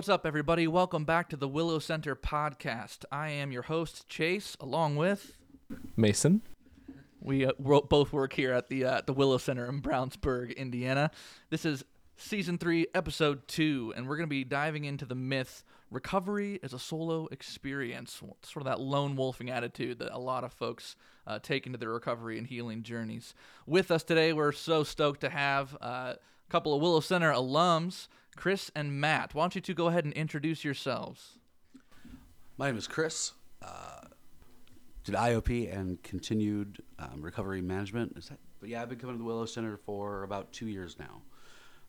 What's up, everybody? Welcome back to the Willow Center podcast. I am your host, Chase, along with Mason. we uh, both work here at the uh, the Willow Center in Brownsburg, Indiana. This is season three, episode two, and we're going to be diving into the myth recovery as a solo experience, sort of that lone wolfing attitude that a lot of folks uh, take into their recovery and healing journeys. With us today, we're so stoked to have uh, a couple of Willow Center alums, Chris and Matt. Why don't you two go ahead and introduce yourselves? My name is Chris. Uh, did IOP and continued um, recovery management. Is that? But yeah, I've been coming to the Willow Center for about two years now.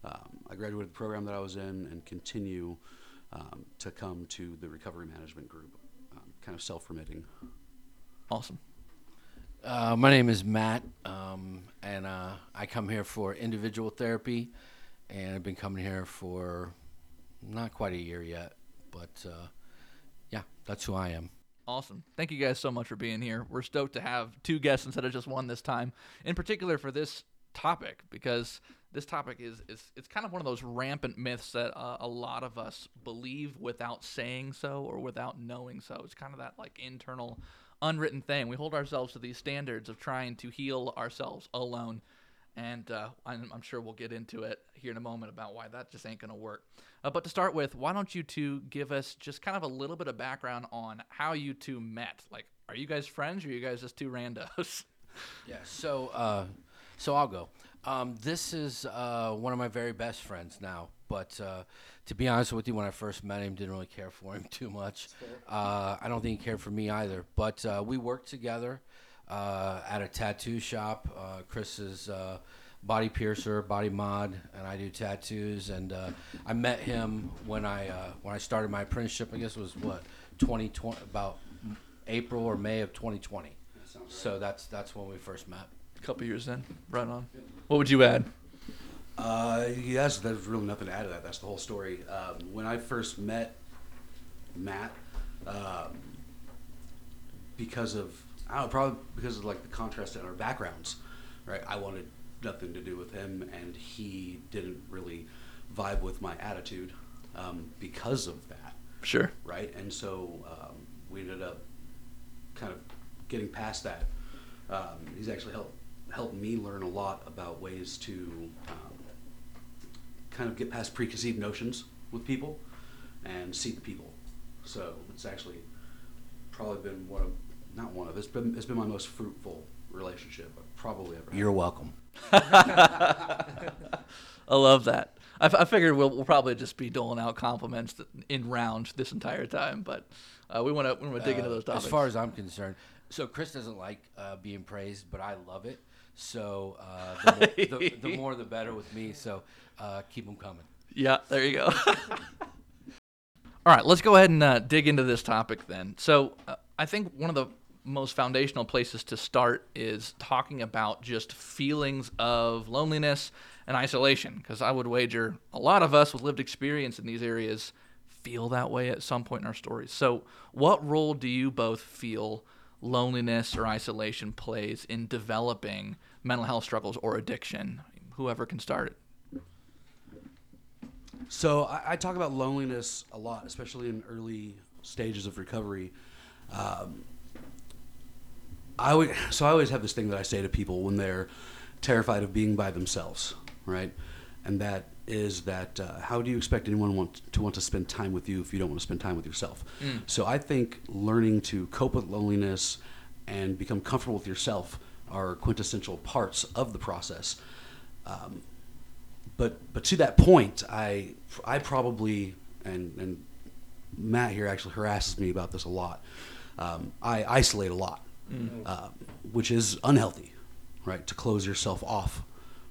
Um, I graduated the program that I was in and continue um, to come to the recovery management group, um, kind of self-remitting. Awesome. Uh, my name is Matt, um, and uh, I come here for individual therapy, and I've been coming here for not quite a year yet, but uh, yeah, that's who I am. Awesome. Thank you guys so much for being here. We're stoked to have two guests instead of just one this time, in particular for this topic, because this topic is, is it's kind of one of those rampant myths that uh, a lot of us believe without saying so or without knowing so. It's kind of that like internal unwritten thing. We hold ourselves to these standards of trying to heal ourselves alone. And uh, I'm, I'm sure we'll get into it here in a moment about why that just ain't going to work. Uh, but to start with, why don't you two give us just kind of a little bit of background on how you two met? Like, are you guys friends or are you guys just two randos? Yeah, so uh, so I'll go. Um, this is uh, one of my very best friends now, but uh, to be honest with you, when I first met him, didn't really care for him too much. Uh, I don't think he cared for me either. But uh, we worked together uh, at a tattoo shop. Uh, Chris is uh, body piercer, body mod, and I do tattoos. And uh, I met him when I uh, when I started my apprenticeship. I guess it was what 2020, about April or May of 2020. So that's that's when we first met. A couple years then, right on. What would you add? Uh, yes, there's really nothing to add to that. That's the whole story. Um, when I first met Matt, um, because of I don't know, probably because of like the contrast in our backgrounds, right? I wanted nothing to do with him, and he didn't really vibe with my attitude um, because of that, Sure. right? And so um, we ended up kind of getting past that. Um, he's actually helped helped me learn a lot about ways to um, kind of get past preconceived notions with people and see the people. So it's actually probably been one of not one of it's been it's been my most fruitful relationship I've probably ever. had. You're welcome. I love that. I, f- I figured we'll, we'll probably just be doling out compliments in rounds this entire time, but uh, we want to we want to dig into Uh, those topics. As far as I'm concerned, so Chris doesn't like uh, being praised, but I love it. So uh, the, more, the, the more the better with me. So uh, keep them coming. Yeah, there you go. All right, let's go ahead and uh, dig into this topic then. So, uh, I think one of the most foundational places to start is talking about just feelings of loneliness and isolation, because I would wager a lot of us with lived experience in these areas feel that way at some point in our stories. So, what role do you both feel loneliness or isolation plays in developing mental health struggles or addiction? Whoever can start it. So I, I talk about loneliness a lot, especially in early stages of recovery. Um, I would, so I always have this thing that I say to people when they're terrified of being by themselves, right? And that is that uh, how do you expect anyone want to want to spend time with you if you don't want to spend time with yourself? So I think learning to cope with loneliness and become comfortable with yourself are quintessential parts of the process. Um, but but to that point, I I probably and and Matt here actually harasses me about this a lot. Um, I isolate a lot, uh, which is unhealthy, right? To close yourself off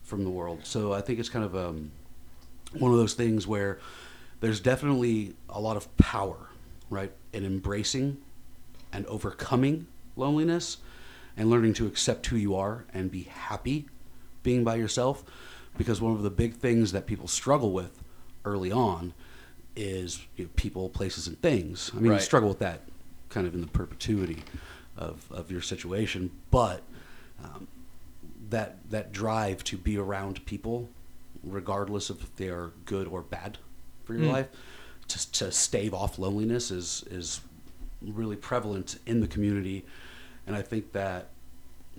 from the world. So I think it's kind of um, one of those things where there's definitely a lot of power, right, in embracing and overcoming loneliness and learning to accept who you are and be happy being by yourself because one of the big things that people struggle with early on is you know, people, places, and things. I mean, Right. you struggle with that kind of in the perpetuity of, of your situation, but um, that that drive to be around people, regardless of if they are good or bad for your Mm. life, to, to stave off loneliness is is really prevalent in the community, and I think that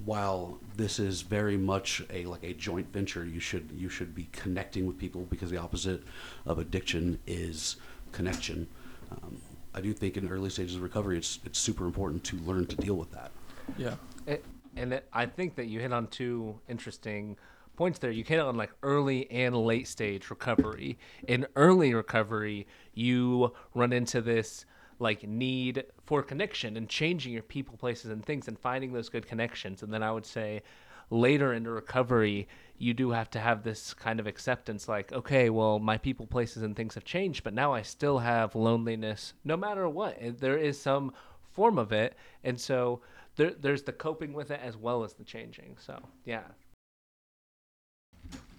while this is very much a like a joint venture, you should you should be connecting with people because the opposite of addiction is connection. Um, I do think in early stages of recovery, it's it's super important to learn to deal with that. Yeah. It, and it, I think that you hit on two interesting points there. You hit on like early and late stage recovery. In early recovery, you run into this like need for connection and changing your people, places, and things and finding those good connections. And then I would say later into recovery, you do have to have this kind of acceptance like, okay, well, my people, places, and things have changed, but now I still have loneliness no matter what. There is some form of it. And so there, there's the coping with it as well as the changing. So, yeah.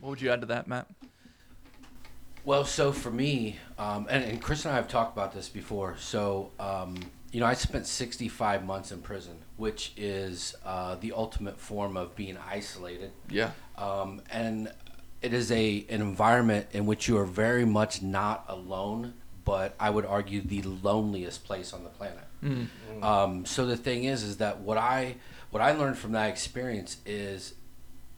What would you add to that, Matt? Well, so for me, um, and, and Chris and I have talked about this before. So, um, you know, I spent 65 months in prison, which is uh, the ultimate form of being isolated. Yeah. Um, and it is a an environment in which you are very much not alone, but I would argue the loneliest place on the planet. Mm. Um, so the thing is, is that what I what I learned from that experience is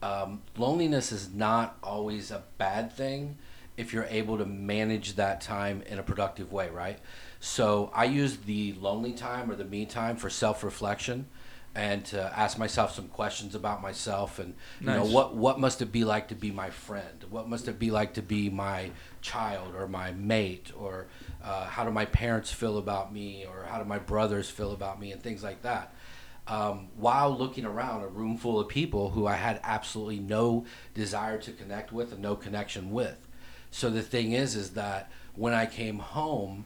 um, loneliness is not always a bad thing if you're able to manage that time in a productive way, right? So I use the lonely time or the me time for self reflection and to ask myself some questions about myself and you know what what must it be like to be my friend? What must it be like to be my child or my mate? Or uh, how do my parents feel about me? Or how do my brothers feel about me? And things like that. Um, while looking around a room full of people who I had absolutely no desire to connect with and no connection with. So the thing is, is that when I came home,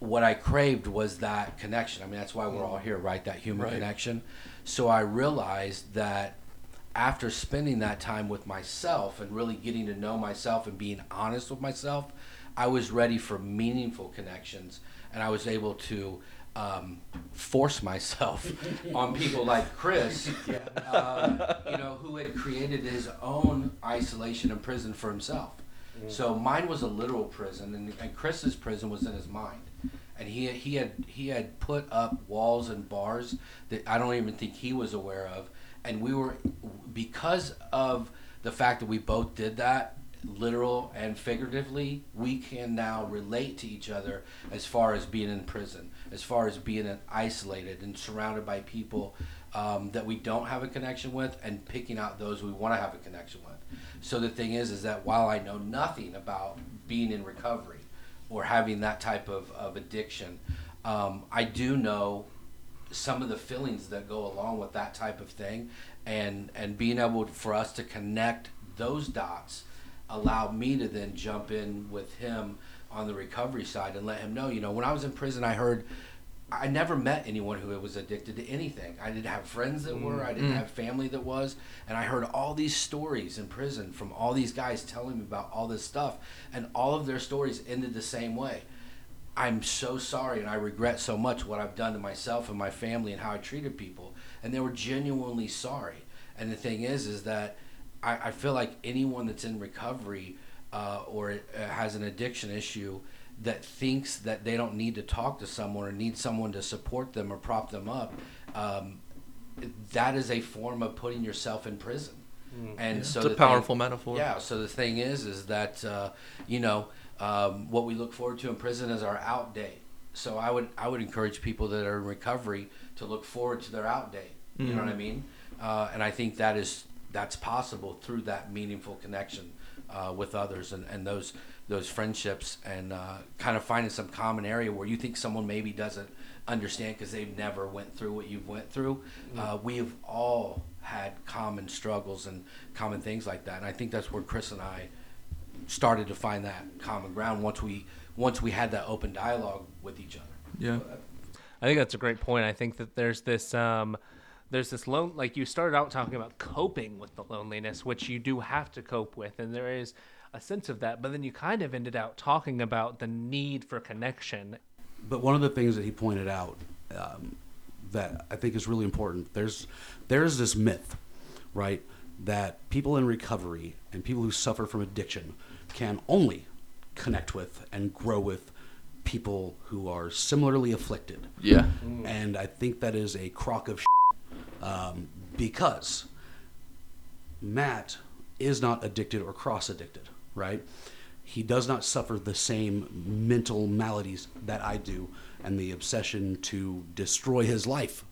what I craved was that connection. I mean, that's why we're all here, right? That human Right. connection. So I realized that after spending that time with myself and really getting to know myself and being honest with myself, I was ready for meaningful connections, and I was able to um, force myself on people like Chris, uh, you know, who had created his own isolation and prison for himself. So mine was a literal prison, and, and Chris's prison was in his mind, and he he had he had put up walls and bars that I don't even think he was aware of, and we were because of the fact that we both did that literal and figuratively we can now relate to each other as far as being in prison as far as being isolated and surrounded by people um, that we don't have a connection with and picking out those we want to have a connection with. So the thing is is that while i know nothing about being in recovery or having that type of, of addiction um, i do know some of the feelings that go along with that type of thing. And and being able for us to connect those dots allowed me to then jump in with him on the recovery side and let him know you know when i was in prison i heard i never met anyone who was addicted to anything i didn't have friends that were i didn't Mm. have family that was and i heard all these stories in prison from all these guys telling me about all this stuff and all of their stories ended the same way I'm so sorry and I regret so much what I've done to myself and my family and how I treated people. And they were genuinely sorry. And the thing is, is that I, I feel like anyone that's in recovery uh, or uh, has an addiction issue that thinks that they don't need to talk to someone or need someone to support them or prop them up, um, that is a form of putting yourself in prison. And so it's a the thing- powerful metaphor. yeah. So the thing is, is that uh, you know um, what we look forward to in prison is our out day. So I would I would encourage people that are in recovery to look forward to their out day. You know what I mean? Uh, and I think that is that's possible through that meaningful connection uh, with others and, and those those friendships and uh, kind of finding some common area where you think someone maybe doesn't understand because they've never went through what you've went through. Uh, we have all had common struggles and common things like that, and I think that's where Chris and I started to find that common ground once we once we had that open dialogue with each other. Yeah. I think that's a great point. I think that there's this um, there's this lone like you started out talking about coping with the loneliness, which you do have to cope with, and there is a sense of that. But then you kind of ended out talking about the need for connection. But one of the things that he pointed out um, that I think is really important there's there's this myth, right, that people in recovery and people who suffer from addiction can only connect with and grow with people who are similarly afflicted. Yeah. And I think that is a crock of um, because Matt is not addicted or cross addicted, right? He does not suffer the same mental maladies that I do and the obsession to destroy his life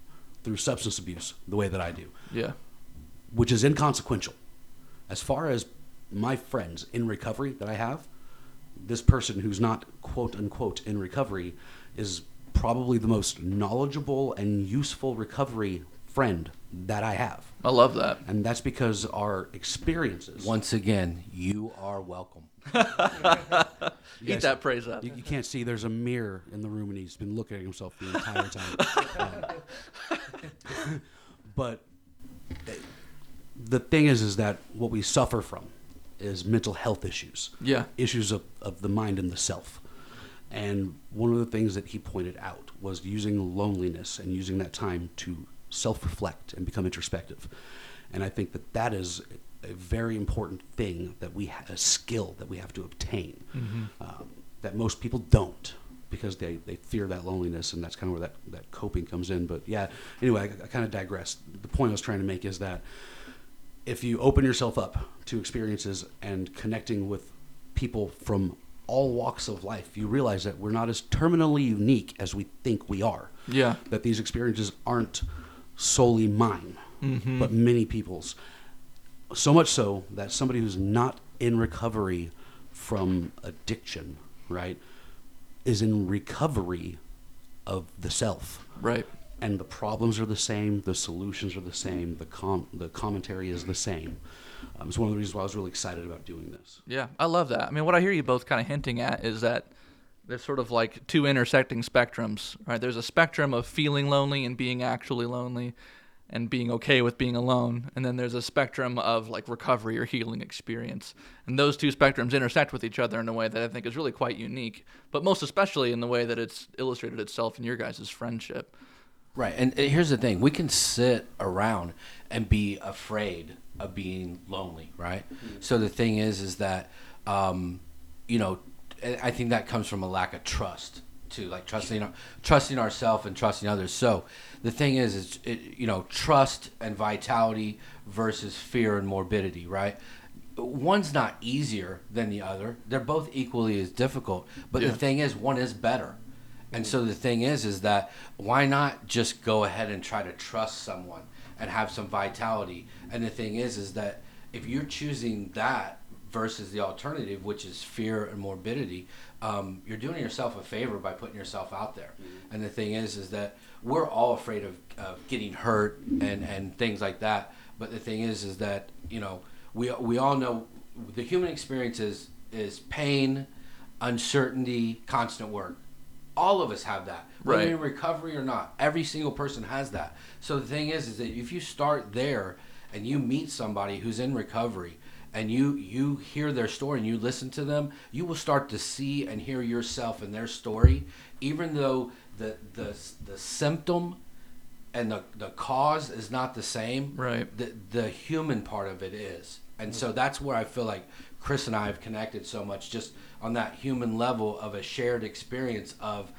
through substance abuse the way that I do, Yeah. which is inconsequential. As far as my friends in recovery that I have, this person who's not quote unquote in recovery is probably the most knowledgeable and useful recovery friend that I have. I love that. And that's because our experiences. Once again, you are welcome. Eat that praise up. You, you can't see there's a mirror in the room and he's been looking at himself the entire time. Um, but the thing is, is that what we suffer from is mental health issues. Yeah. Issues of, of the mind and the self. And one of the things that he pointed out was using loneliness and using that time to self reflect and become introspective. And I think that that is a very important thing that we ha- a skill that we have to obtain um, that most people don't because they, they fear that loneliness and that's kind of where that, that coping comes in but yeah anyway I, I kind of digress the point i was trying to make is that if you open yourself up to experiences and connecting with people from all walks of life you realize that we're not as terminally unique as we think we are Yeah. that these experiences aren't solely mine, but many people's. So much so that somebody who's not in recovery from addiction, right, is in recovery of the self. Right. And the problems are the same, the solutions are the same, the com- the commentary is the same. Um, it's one of the reasons why I was really excited about doing this. Yeah, I love that. I mean, what I hear you both kind of hinting at is that there's sort of like two intersecting spectrums, right? There's a spectrum of feeling lonely and being actually lonely and being okay with being alone. And then there's a spectrum of like recovery or healing experience. And those two spectrums intersect with each other in a way that I think is really quite unique, but most especially in the way that it's illustrated itself in your guys' friendship. Right. And, and here's the thing we can sit around and be afraid of being lonely, right? So the thing is, is that, um, you know, I think that comes from a lack of trust too, like trusting, trusting ourselves and trusting others. So the thing is, is it, you know, trust and vitality versus fear and morbidity, right? One's not easier than the other. They're both equally as difficult. But Yeah. the thing is, one is better. And so the thing is, is that why not just go ahead and try to trust someone and have some vitality? And the thing is, is that if you're choosing that versus the alternative, which is fear and morbidity, um, you're doing yourself a favor by putting yourself out there. And the thing is, is that we're all afraid of, of getting hurt and, and things like that. But the thing is, is that you know we we all know the human experience is is pain, uncertainty, constant work all of us have that whether Right. you're in recovery or not every single person has that so the thing is is that if you start there and you meet somebody who's in recovery and you you hear their story and you listen to them you will start to see and hear yourself in their story even though the the, the symptom and the, the cause is not the same Right. the the human part of it is and so that's where i feel like chris and i have connected so much just on that human level of a shared experience of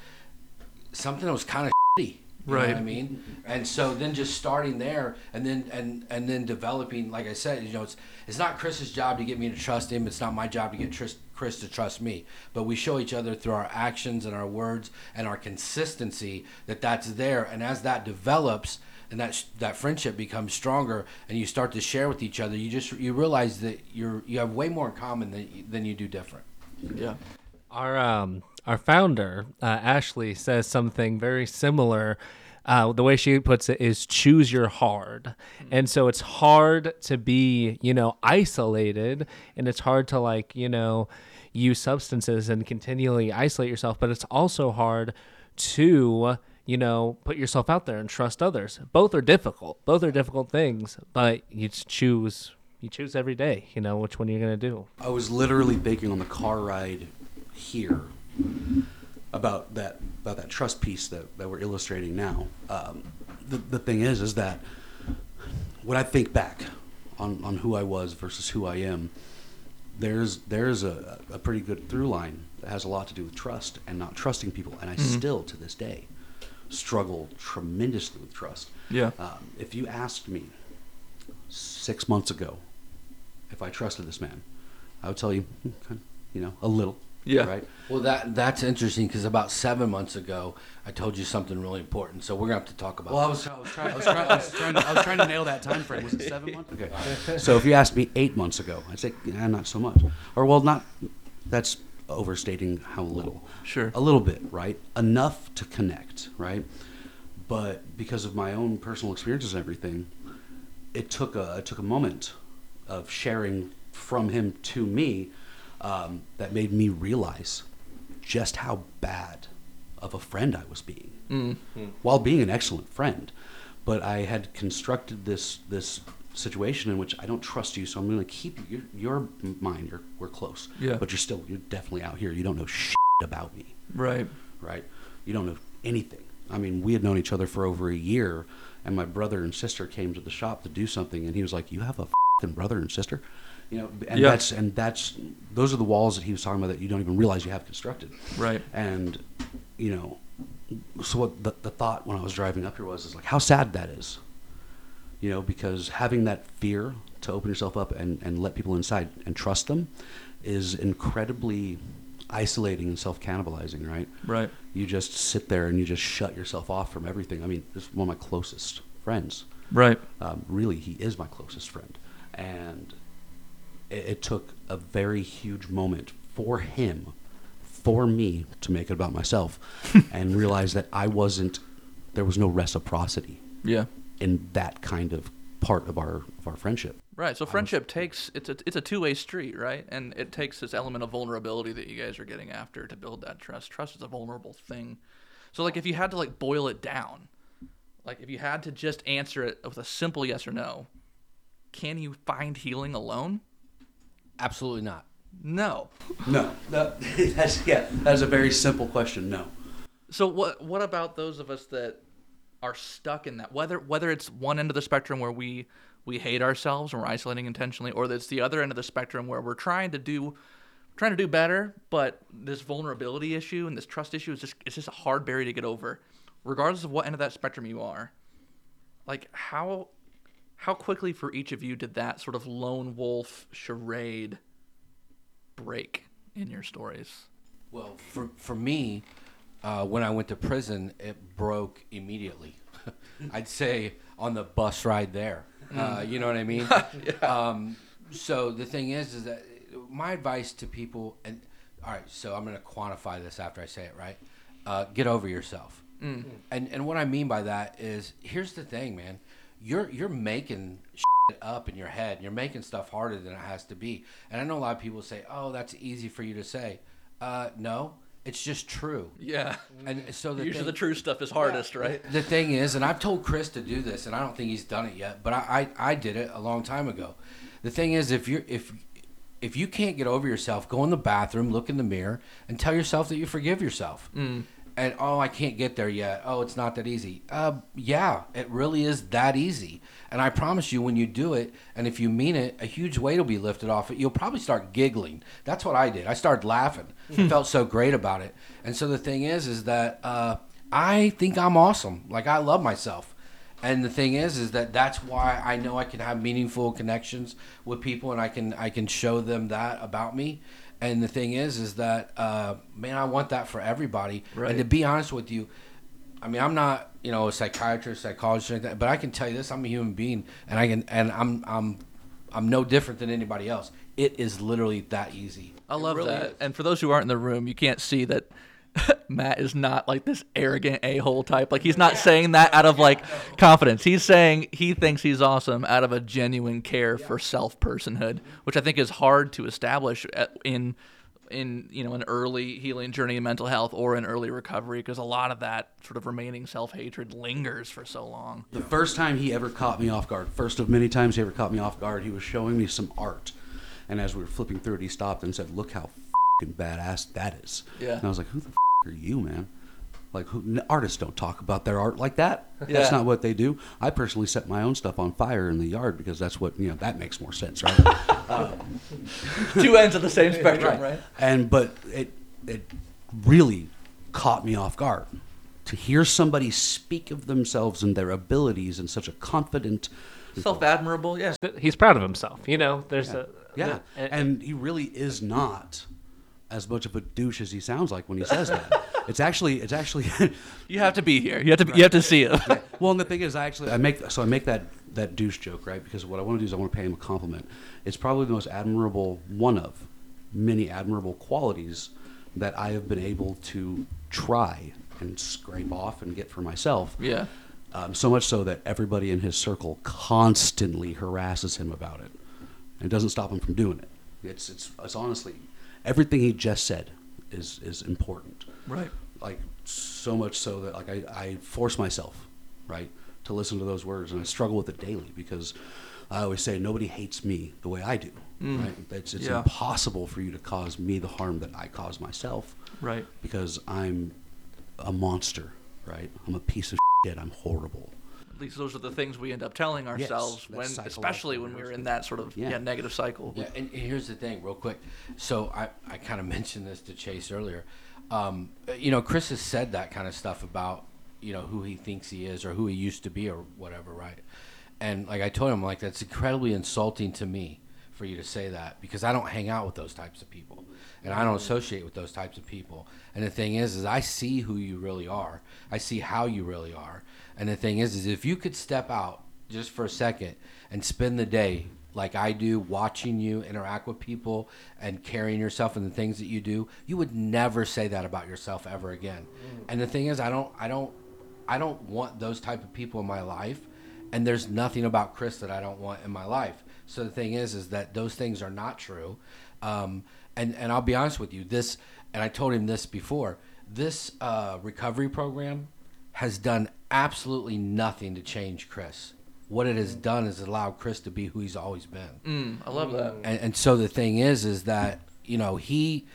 something that was kind of shitty you know Right. what I mean, and so then just starting there, and then and and then developing, like I said, you know, it's it's not Chris's job to get me to trust him. It's not my job to get Tris, Chris to trust me. But we show each other through our actions and our words and our consistency that that's there. And as that develops, and that that friendship becomes stronger, and you start to share with each other, you just you realize that you're you have way more in common than than you do different. Yeah. Our um our founder uh, Ashley says something very similar. Uh, the way she puts it is choose your hard, and so it's hard to be you know isolated, and it's hard to like you know use substances and continually isolate yourself, but it's also hard to you know put yourself out there and trust others. Both are difficult. Both are difficult things, but you choose you choose every day. You know which one you're gonna do. I was literally thinking on the car ride here about that about that trust piece that, that we're illustrating now. Um, the, the thing is, is that when I think back on, on who I was versus who I am, there's there's a, a pretty good through line that has a lot to do with trust and not trusting people. And I Mm-hmm. still, to this day, struggle tremendously with trust. Yeah. Um, if you asked me six months ago if I trusted this man, I would tell you, "Hmm, you know, a little. Yeah. Right. Well, that that's interesting because about seven months ago, I told you something really important. So we're gonna have to talk about. Well, I that. was, I was trying. I was trying, I was trying, to, I was trying to nail that time frame. Was it seven months? Okay. So if you asked me eight months ago, I'd say, yeah, not so much. Or well, not. That's overstating how little. Sure. A little bit, right? Enough to connect, right? But because of my own personal experiences and everything, it took a it took a moment of sharing from him to me um, that made me realize just how bad of a friend I was being, Mm. while being an excellent friend. But I had constructed this this situation in which I don't trust you, so I'm going to keep you. You're, you're we're close. Yeah. But you're still you're definitely out here. You don't know shit about me Right. right? You don't know anything. I mean, we had known each other for over a year, and my brother and sister came to the shop to do something, and he was like, "You have a fing brother and sister," you know, and Yeah. that's and that's those are the walls that he was talking about that you don't even realize you have constructed, Right. and you know, so what the, the thought when I was driving up here was is like how sad that is, you know, because having that fear to open yourself up and and let people inside and trust them is incredibly isolating and self cannibalizing, right? Right. you just sit there and you just shut yourself off from everything. I mean, this is one of my closest friends. Right. Um, really, he is my closest friend, and it, it took a very huge moment for him, for me, to make it about myself, and realize that I wasn't. There was no reciprocity Yeah. in that kind of part of our of our friendship. Right. So friendship takes it's a it's a two way street, right? And it takes this element of vulnerability that you guys are getting after to build that trust. Trust is a vulnerable thing. So like if you had to like boil it down, like if you had to just answer it with a simple yes or no, can you find healing alone? Absolutely not. No. No, no that's yeah. That's a very simple question. No. So what what about those of us that are stuck in that whether whether it's one end of the spectrum where we we hate ourselves and we're isolating intentionally or it's the other end of the spectrum where we're trying to do trying to do better but this vulnerability issue and this trust issue is just it's just a hard barrier to get over regardless of what end of that spectrum you are like how how quickly for each of you did that sort of lone wolf charade break in your stories Well, for for me, uh, when I went to prison, it broke immediately. I'd say on the bus ride there. Uh, you know what I mean? um, so the thing is, is that my advice to people, and all right, so I'm going to quantify this after I say it, right? Uh, get over yourself. And and what I mean by that is, here's the thing, man. You're you're making shit up in your head. You're making stuff harder than it has to be. And I know a lot of people say, "Oh, that's easy for you to say." Uh, no, it's just true. yeah And so the usually thing, the true stuff is hardest right the thing is, and I've told Chris to do this, and I don't think he's done it yet, but I, I, I did it a long time ago. The thing is, if you're if if you can't get over yourself, go in the bathroom, look in the mirror, and tell yourself that you forgive yourself. Mm. And oh, I can't get there yet. Oh, it's not that easy. Uh, yeah, it really is that easy. And I promise you, when you do it, and if you mean it, a huge weight will be lifted off it. You'll probably start giggling. That's what I did. I started laughing. I felt so great about it. And so the thing is, is that uh, I think I'm awesome. Like I love myself. And the thing is, is that that's why I know I can have meaningful connections with people, and I can I can show them that about me. And the thing is, is that uh, man, I want that for everybody. Right. And to be honest with you, I mean, I'm not you know a psychiatrist, psychologist, or anything, but I can tell you this: I'm a human being, and I can and I'm I'm I'm no different than anybody else. It is literally that easy. I love really that. is. And for those who aren't in the room, you can't see that Matt is not like this arrogant a hole type. Like he's not saying that out of like confidence. He's saying he thinks he's awesome out of a genuine care for self personhood, which I think is hard to establish at, in in you know an early healing journey in mental health or in early recovery because a lot of that sort of remaining self hatred lingers for so long. The first time he ever caught me off guard, first of many times he ever caught me off guard, he was showing me some art. And as we were flipping through it, he stopped and said, Look how fing badass that is. Yeah. And I was like, Who the f- are you, man? Like, who, artists don't talk about their art like that. Yeah. That's not what they do. I personally set my own stuff on fire in the yard because that's what, you know, that makes more sense, right? Uh, two ends of the same spectrum, right? and but it it really caught me off guard to hear somebody speak of themselves and their abilities in such a confident Self admirable, yeah. He's proud of himself. You know, there's a yeah, and- and he really is not as much of a douche as he sounds like when he says that. it's actually, it's actually. You have to be here. You have to. You have to see it. well, and the thing is, I actually I make so I make that that douche joke right because what I want to do is I want to pay him a compliment. It's probably the most admirable one of many admirable qualities that I have been able to try and scrape off and get for myself. Yeah. Um, so much so that everybody in his circle constantly harasses him about it, and it doesn't stop him from doing it. It's it's it's honestly everything he just said is is important. Right. Like so much so that like I, I force myself, right, to listen to those words, and I struggle with it daily because I always say nobody hates me the way I do. Mm. Right? It's it's Yeah. impossible for you to cause me the harm that I cause myself Right. because I'm a monster, right? I'm a piece of shit. I'm horrible. At least those are the things we end up telling ourselves that's when, especially when we're in that sort of yeah, Yeah. negative cycle. Yeah, and here's the thing, real quick. So I, I kind of mentioned this to Chase earlier. Um, you know, Chris has said that kind of stuff about you know who he thinks he is or who he used to be or whatever, right? And like I told him, like that's incredibly insulting to me for you to say that because I don't hang out with those types of people and I don't associate with those types of people. And the thing is, is I see who you really are. I see how you really are. And the thing is, is if you could step out just for a second and spend the day like I do, watching you interact with people and carrying yourself and the things that you do, you would never say that about yourself ever again. And the thing is, I don't, I don't, I don't want those type of people in my life. And there's nothing about Chris that I don't want in my life. So the thing is, is that those things are not true. Um, and and I'll be honest with you, this, and I told him this before. This uh, recovery program has done absolutely nothing to change Chris. What it has done is allowed Chris to be who he's always been. Mm, I love that. And, and so the thing is, is that you know he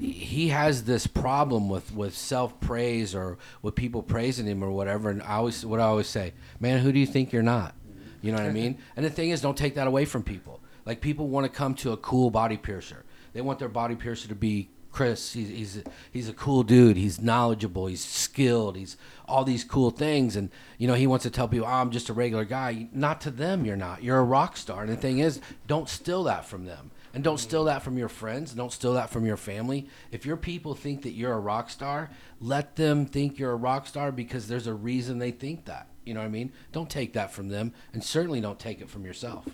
he has this problem with with self praise or with people praising him or whatever. And I always what I always say, man, who do you think you're not? You know what I mean? And the thing is, don't take that away from people. Like people want to come to a cool body piercer. They want their body piercer to be Chris. He's he's he's a cool dude. He's knowledgeable. He's skilled. He's all these cool things. And you know he wants to tell people, oh, I'm just a regular guy. Not to them, you're not. You're a rock star. And the thing is, don't steal that from them. And don't steal that from your friends. Don't steal that from your family. If your people think that you're a rock star, let them think you're a rock star because there's a reason they think that. You know what I mean? Don't take that from them, and certainly don't take it from yourself.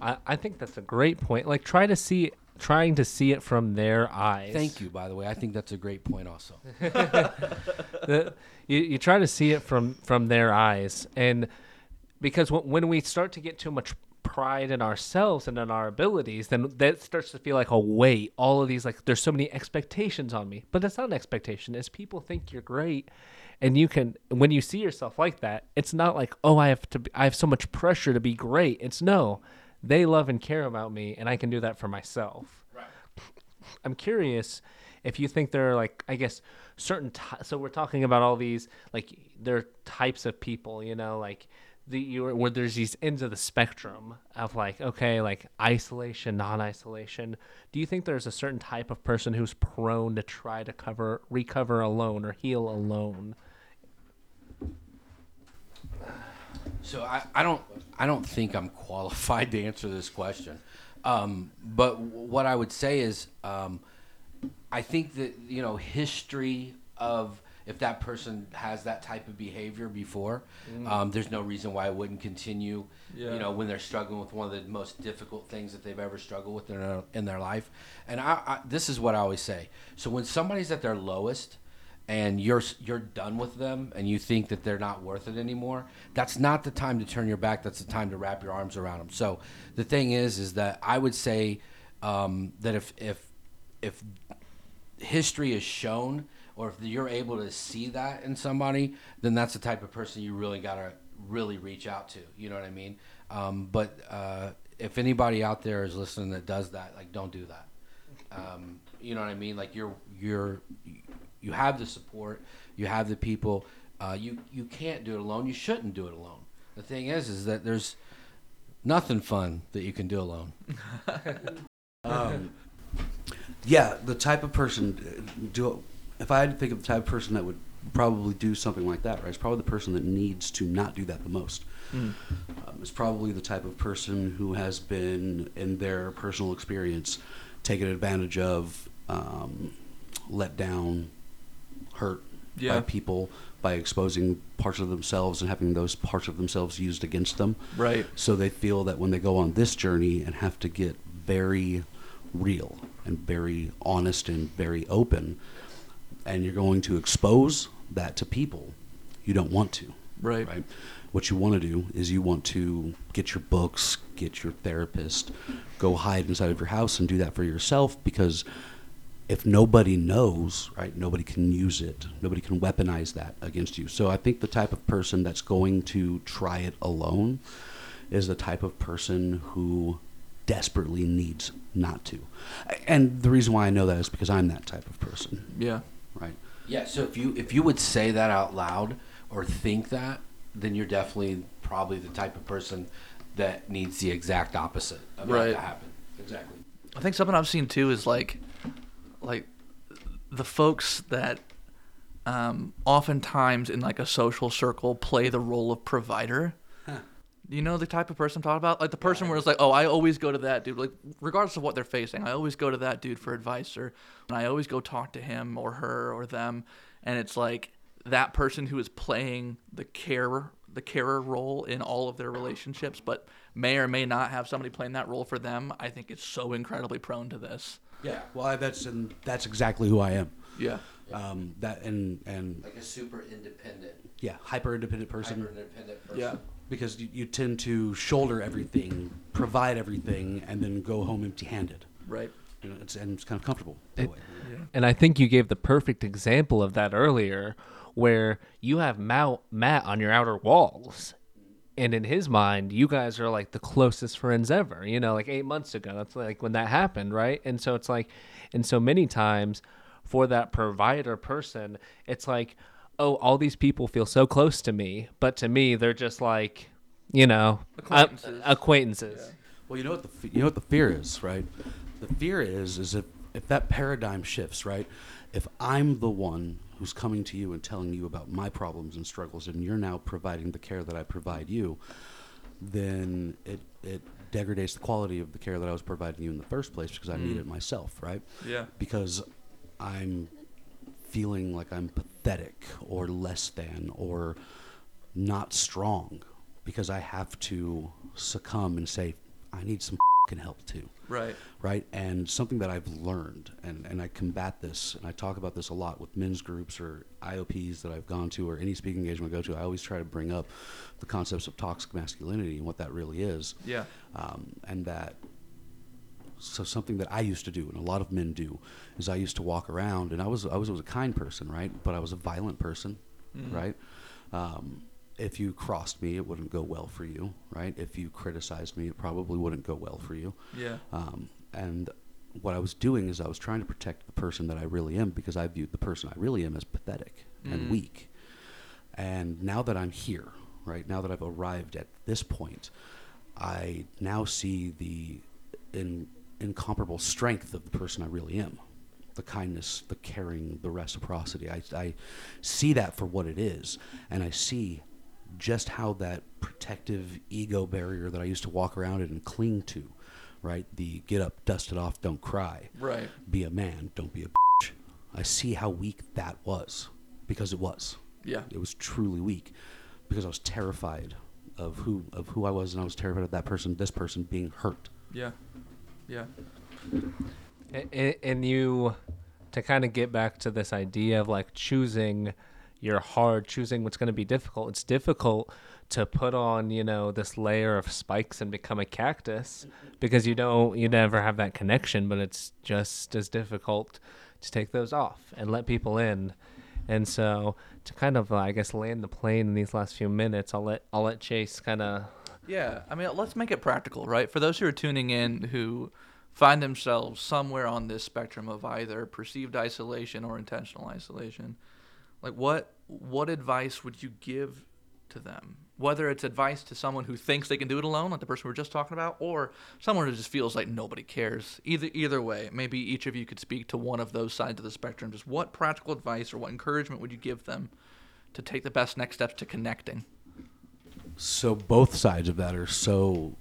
I, I think that's a great point. Like try to see trying to see it from their eyes. Thank you, by the way. I think that's a great point, also. The- you, you try to see it from from their eyes and because when, when we start to get too much pride in ourselves and in our abilities then that starts to feel like oh, a weight all of these like there's so many expectations on me but that's not an expectation is people think you're great and you can when you see yourself like that it's not like oh i have to be, i have so much pressure to be great it's no they love and care about me and i can do that for myself I'm curious if you think there are like I guess certain ty- so we're talking about all these like there are types of people, you know, like the you where there's these ends of the spectrum of like okay, like isolation, non-isolation. Do you think there's a certain type of person who's prone to try to cover recover alone or heal alone? So I, I don't I don't think I'm qualified to answer this question. Um, but w- what I would say is um, I think that you know history of if that person has that type of behavior before, um, there's no reason why it wouldn't continue. Yeah. You know when they're struggling with one of the most difficult things that they've ever struggled with in their, in their life. And I, I this is what I always say. So when somebody's at their lowest, and you're you're done with them and you think that they're not worth it anymore that's not the time to turn your back. That's the time to wrap your arms around them so the thing is is that i would say um, that if if if history is shown or if you're able to see that in somebody then that's the type of person you really got to really reach out to. You know what i mean? Um, but uh, if anybody out there is listening that does that like don't do that. Um, you know what I mean? Like you're you're you have the support, you have the people. Uh, you you can't do it alone. You shouldn't do it alone. The thing is, is that there's nothing fun that you can do alone. Um, yeah, the type of person uh, do if I had to think of the type of person that would probably do something like that, right? It's probably the person that needs to not do that the most. Um, it's probably the type of person who has been in their personal experience taken advantage of, um, let down, hurt Yeah. by people by exposing parts of themselves and having those parts of themselves used against them. Right. So they feel that when they go on this journey and have to get very real and very honest and very open, and you're going to expose that to people, you don't want to. Right. Right. What you want to do is you want to get your books, get your therapist, go hide inside of your house and do that for yourself because if nobody knows, right, nobody can use it. Nobody can weaponize that against you. So I think the type of person that's going to try it alone is the type of person who desperately needs not to. And the reason why I know that is because I'm that type of person, Yeah. right? Yeah. So if you if you would say that out loud or think that, then you're definitely probably the type of person that needs the exact opposite of Right. that to happen. Exactly. I think something I've seen too is like, like, the folks that, um, oftentimes in like a social circle play the role of provider. You know the type of person I'm talking about, like the person where it's like, oh, I always go to that dude, like regardless of what they're facing, I always go to that dude for advice, or and I always go talk to him or her or them, and it's like that person who is playing the care the carer role in all of their relationships, but may or may not have somebody playing that role for them. I think is so incredibly prone to this. Yeah. Well, I, that's and that's exactly who I am. Yeah. Um, that and and Like a super independent, yeah, hyper independent person. hyper independent person. Yeah. because you, you tend to shoulder everything, provide everything, and then go home empty-handed. Right. You know, it's and it's kind of comfortable. That It- way. And I think you gave the perfect example of that earlier, where you have Matt, Matt on your outer walls. And in his mind, you guys are like the closest friends ever. You know, like eight months ago. That's like when that happened, right? And so it's like, and so many times for that provider person, it's like, oh, all these people feel so close to me. But to me, they're just like, you know, uh, Acquaintances. acquaintances. Well, you know what the you know what the fear is, right? The fear is is if if that paradigm shifts, right? If I'm the one who's coming to you and telling you about my problems and struggles, and you're now providing the care that I provide you, then it it degrades the quality of the care that I was providing you in the first place because I need mm. it myself, right? Yeah. Because I'm feeling like I'm pathetic or less than or not strong because I have to succumb and say, I need some fing help too. Right. Right. And something that I've learned, and, and I combat this, and I talk about this a lot with men's groups or IOPs that I've gone to or any speaking engagement I go to. I always try to bring up the concepts of toxic masculinity and what that really is. Yeah. Um, and that so something that I used to do and a lot of men do is I used to walk around and I was I was, was a kind person, right? But I was a violent person, right? Um, if you crossed me, it wouldn't go well for you, right? If you criticized me, it probably wouldn't go well for you. Yeah. Um, and what I was doing is I was trying to protect the person that I really am because I viewed the person I really am as pathetic and weak. And now that I'm here, right now that I've arrived at this point, I now see the in, incomparable strength of the person I really am. The kindness, the caring, the reciprocity. I, I see that for what it is. And I see just how that protective ego barrier that I used to walk around in and cling to, right? The get up, dust it off, don't cry. Right. Be a man, don't be a bitch. I see how weak that was because it was. Yeah. It was truly weak because I was terrified of who of who I was and I was terrified of that person, this person being hurt. Yeah. Yeah. A- and you to kind of get back to this idea of like choosing your hard choosing what's going to be difficult it's difficult to put on you know this layer of spikes and become a cactus because you don't you never have that connection but it's just as difficult to take those off and let people in and so to kind of i guess land the plane in these last few minutes i'll let i'll let chase kind of Yeah, I mean, let's make it practical, right? For those who are tuning in who find themselves somewhere on this spectrum of either perceived isolation or intentional isolation, like what what advice would you give to them whether it's advice to someone who thinks they can do it alone, like the person we were just talking about, or someone who just feels like nobody cares. Either either way, maybe each of you could speak to one of those sides of the spectrum. Just what practical advice or what encouragement would you give them to take the best next steps to connecting? so both sides of that are so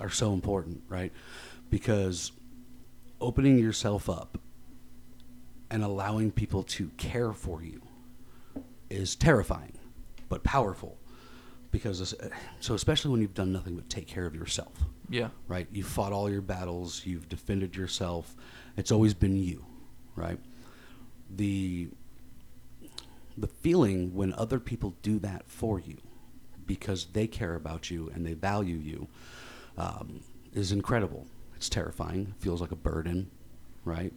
are so important, right? Because opening yourself up and allowing people to care for you is terrifying, but powerful. Because so especially when you've done nothing but take care of yourself, Yeah. right? You've fought all your battles, you've defended yourself. It's always been you, right? The the feeling when other people do that for you because they care about you and they value you um, is incredible. It's terrifying. It feels like a burden, right?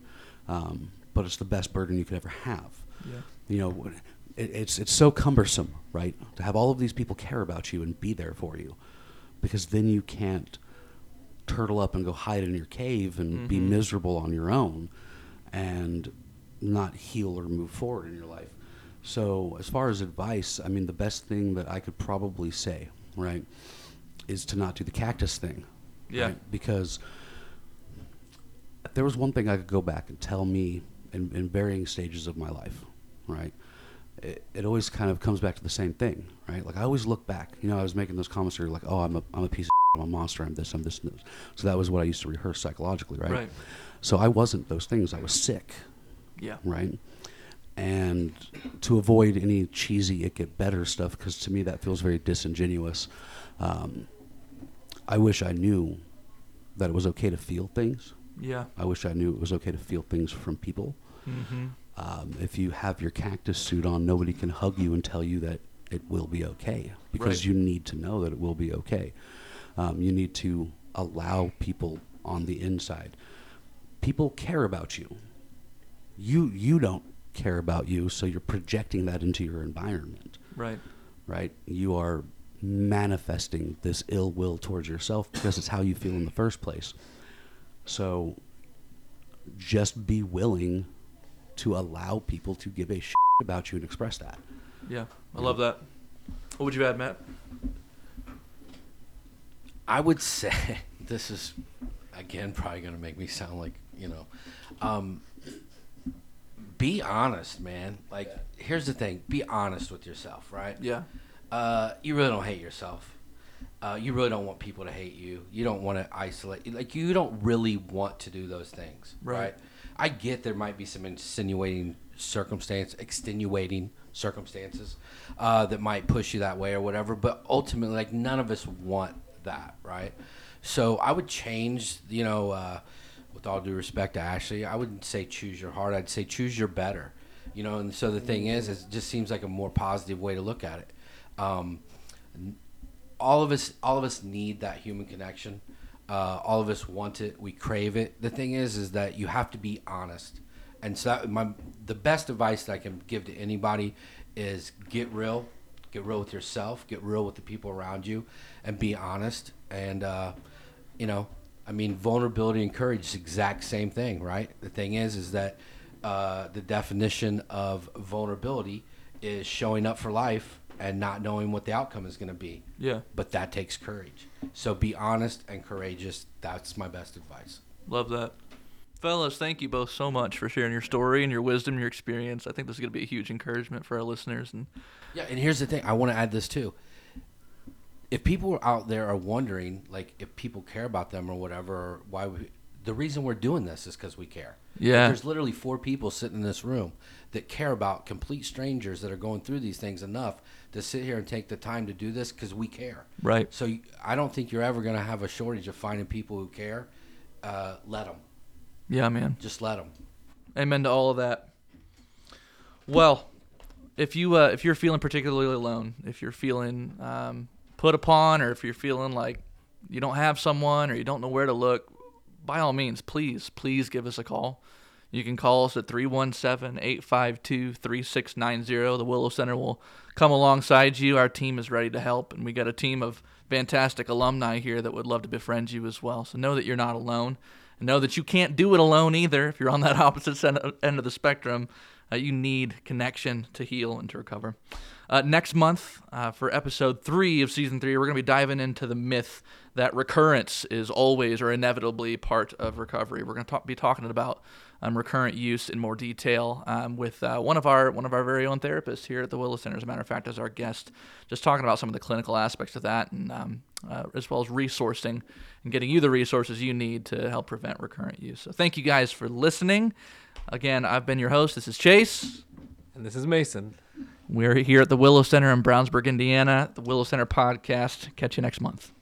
Um, but it's the best burden you could ever have. Yeah. You know, it, it's it's so cumbersome, right? To have all of these people care about you and be there for you, because then you can't turtle up and go hide in your cave and be Mhm. miserable on your own, and not heal or move forward in your life. So, as far as advice, I mean, the best thing that I could probably say, right, is to not do the cactus thing. Yeah. right? Because there was one thing I could go back and tell me in, in varying stages of my life, right? It, it always kind of comes back to the same thing, right? Like I always look back. You know, I was making those comments where you're like, "Oh, I'm a, I'm a piece of, I'm a monster. I'm this. I'm this." And this. So that was what I used to rehearse psychologically, right? Right. So I wasn't those things. I was sick, Yeah. right? And to avoid any cheesy "it get better" stuff, because to me that feels very disingenuous. Um, I wish I knew that it was okay to feel things. Yeah. I wish I knew it was okay to feel things from people. Mm-hmm. Um, if you have your cactus suit on, nobody can hug you and tell you that it will be okay because Right. you need to know that it will be okay. Um, you need to allow people on the inside. People care about you. You you don't care about you, so you're projecting that into your environment, Right. right? You are manifesting this ill will towards yourself because it's how you feel in the first place. So just be willing to allow people to give a shit about you and express that. Yeah. I love that. What would you add, Matt? I would say this is again probably going to make me sound like you know. Um, be honest, man. Like, here's the thing: be honest with yourself, right? Yeah. Uh, you really don't hate yourself. Uh, you really don't want people to hate you. You don't want to isolate. Like, you don't really want to do those things, Right. right? I get there might be some insinuating circumstance, extenuating circumstances uh, that might push you that way or whatever. But ultimately, like none of us want that, right? So I would change, you know, uh, with all due respect to Ashley, I wouldn't say choose your heart. I'd say choose your better, you know. And so the thing is, is it just seems like a more positive way to look at it. Um, all of us all of us need that human connection uh, all of us want it we crave it. The thing is is that you have to be honest. And so that, my the best advice that i can give to anybody is get real get real with yourself get real with the people around you and be honest. And uh, you know i mean vulnerability and courage is exact same thing right? The thing is is that uh, the definition of vulnerability is showing up for life and not knowing what the outcome is going to be Yeah. but that takes courage. So be honest and courageous. That's my best advice. Love that. Fellas, thank you both so much for sharing your story and your wisdom, your experience. I think this is going to be a huge encouragement for our listeners. And Yeah, and here's the thing. I want to add this too. If people out there are wondering, like, if people care about them or whatever, or why we, the reason we're doing this is because we care. Yeah. There's literally four people sitting in this room that care about complete strangers that are going through these things enough to sit here and take the time to do this because we care. right. So you, I don't think you're ever going to have a shortage of finding people who care. Uh, let them. Yeah, man. Just let them. Amen to all of that. Well, if you uh, if you're feeling particularly alone, if you're feeling um, put upon, or if you're feeling like you don't have someone or you don't know where to look, by all means, please, please give us a call. You can call us at 317-852-3690. The Willow Center will come alongside you. Our team is ready to help, and we got a team of fantastic alumni here that would love to befriend you as well. So know that you're not alone, and know that you can't do it alone either. If you're on that opposite end of the spectrum, uh, you need connection to heal and to recover. Uh, next month, uh, for episode three of season three, we're going to be diving into the myth that recurrence is always or inevitably part of recovery. We're going to be talking about um, recurrent use in more detail um, with uh, one of our one of our very own therapists here at the Willow Center. As a matter of fact, as our guest, just talking about some of the clinical aspects of that, and um, uh, as well as resourcing and getting you the resources you need to help prevent recurrent use. So, thank you guys for listening. Again, I've been your host. This is Chase. And this is Mason. We're here at the Willow Center in Brownsburg, Indiana. The Willow Center podcast. Catch you next month.